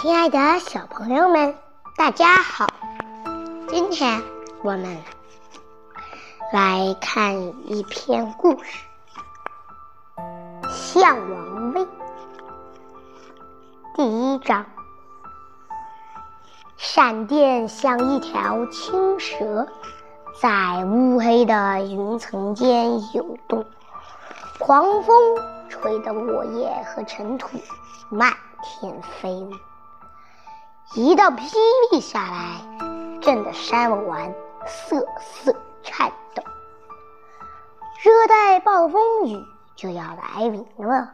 亲爱的小朋友们，大家好！今天我们来看一篇故事《象王威》第一章。闪电像一条青蛇，在乌黑的云层间游动，狂风吹得落叶和尘土漫天飞舞。一道霹雳下来，震得山峦瑟瑟颤抖。热带暴风雨就要来临了。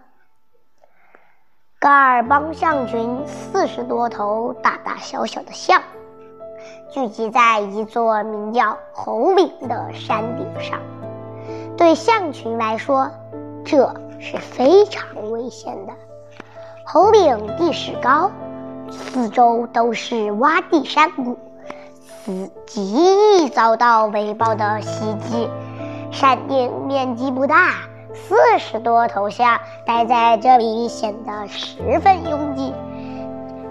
噶尔邦象群四十多头大大小小的象，聚集在一座名叫猴岭的山顶上。对象群来说，这是非常危险的。猴岭地势高。四周都是洼地山谷，极易遭到雷暴的袭击。闪电面积不大，四十多头象待在这里显得十分拥挤。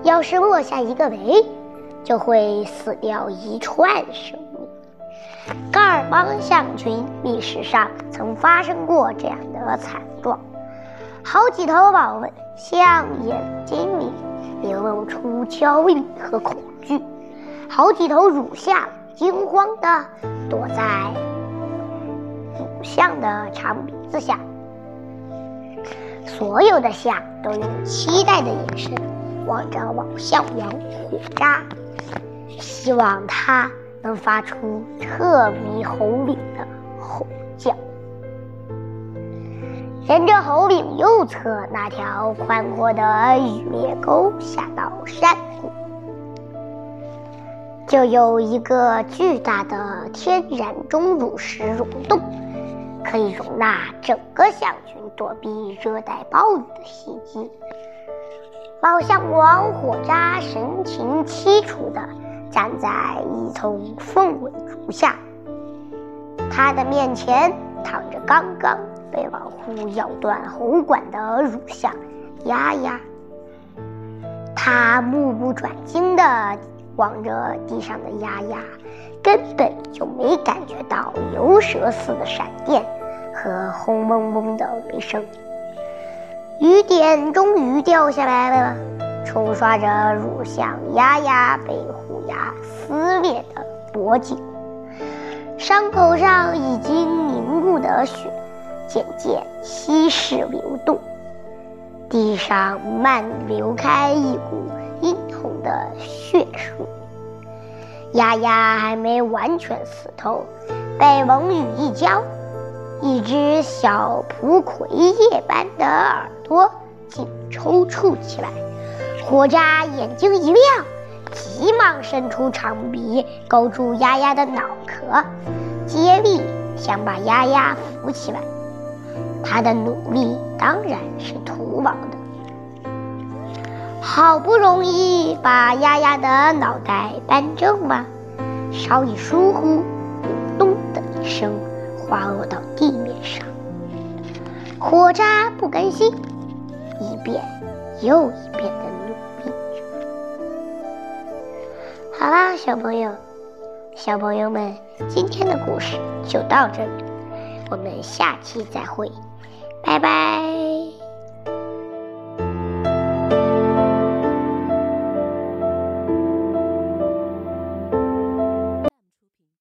要是落下一个雷，就会死掉一串生命。噶尔邦象群历史上曾发生过这样的惨状，好几头宝象眼睛里。流露出焦虑和恐惧，好几头乳象惊慌地躲在母象的长鼻子下。所有的象都用期待的眼神望着王象王火渣，希望他能发出彻鼻喉领的沿着猴岭右侧那条宽阔的雨裂沟下到山谷，就有一个巨大的天然钟乳石溶洞，可以容纳整个象群躲避热带暴雨的袭击。老象王火渣神情凄楚地站在一丛凤尾竹下，他的面前躺着刚刚。被老虎咬断喉管的乳象丫丫，他目不转睛地望着地上的丫丫，根本就没感觉到牛舌似的闪电和轰隆隆的雷声。雨点终于掉下来了，冲刷着乳象丫丫被虎牙撕裂的脖颈，伤口上已经凝固的血。渐渐稀释流动，地上漫流开一股殷红的血水。丫丫还没完全死透，被蒙雨一浇，一只小蒲葵叶般的耳朵竟抽搐起来。火渣眼睛一亮，急忙伸出长鼻勾住丫丫的脑壳，接力想把丫丫扶起来。他的努力当然是徒劳的。好不容易把丫丫的脑袋扳正了，稍一疏忽，咚的一声滑落到地面上。火渣不甘心，一遍又一遍的努力。好啦，小朋友，小朋友们，今天的故事就到这里，我们下期再会。拜拜。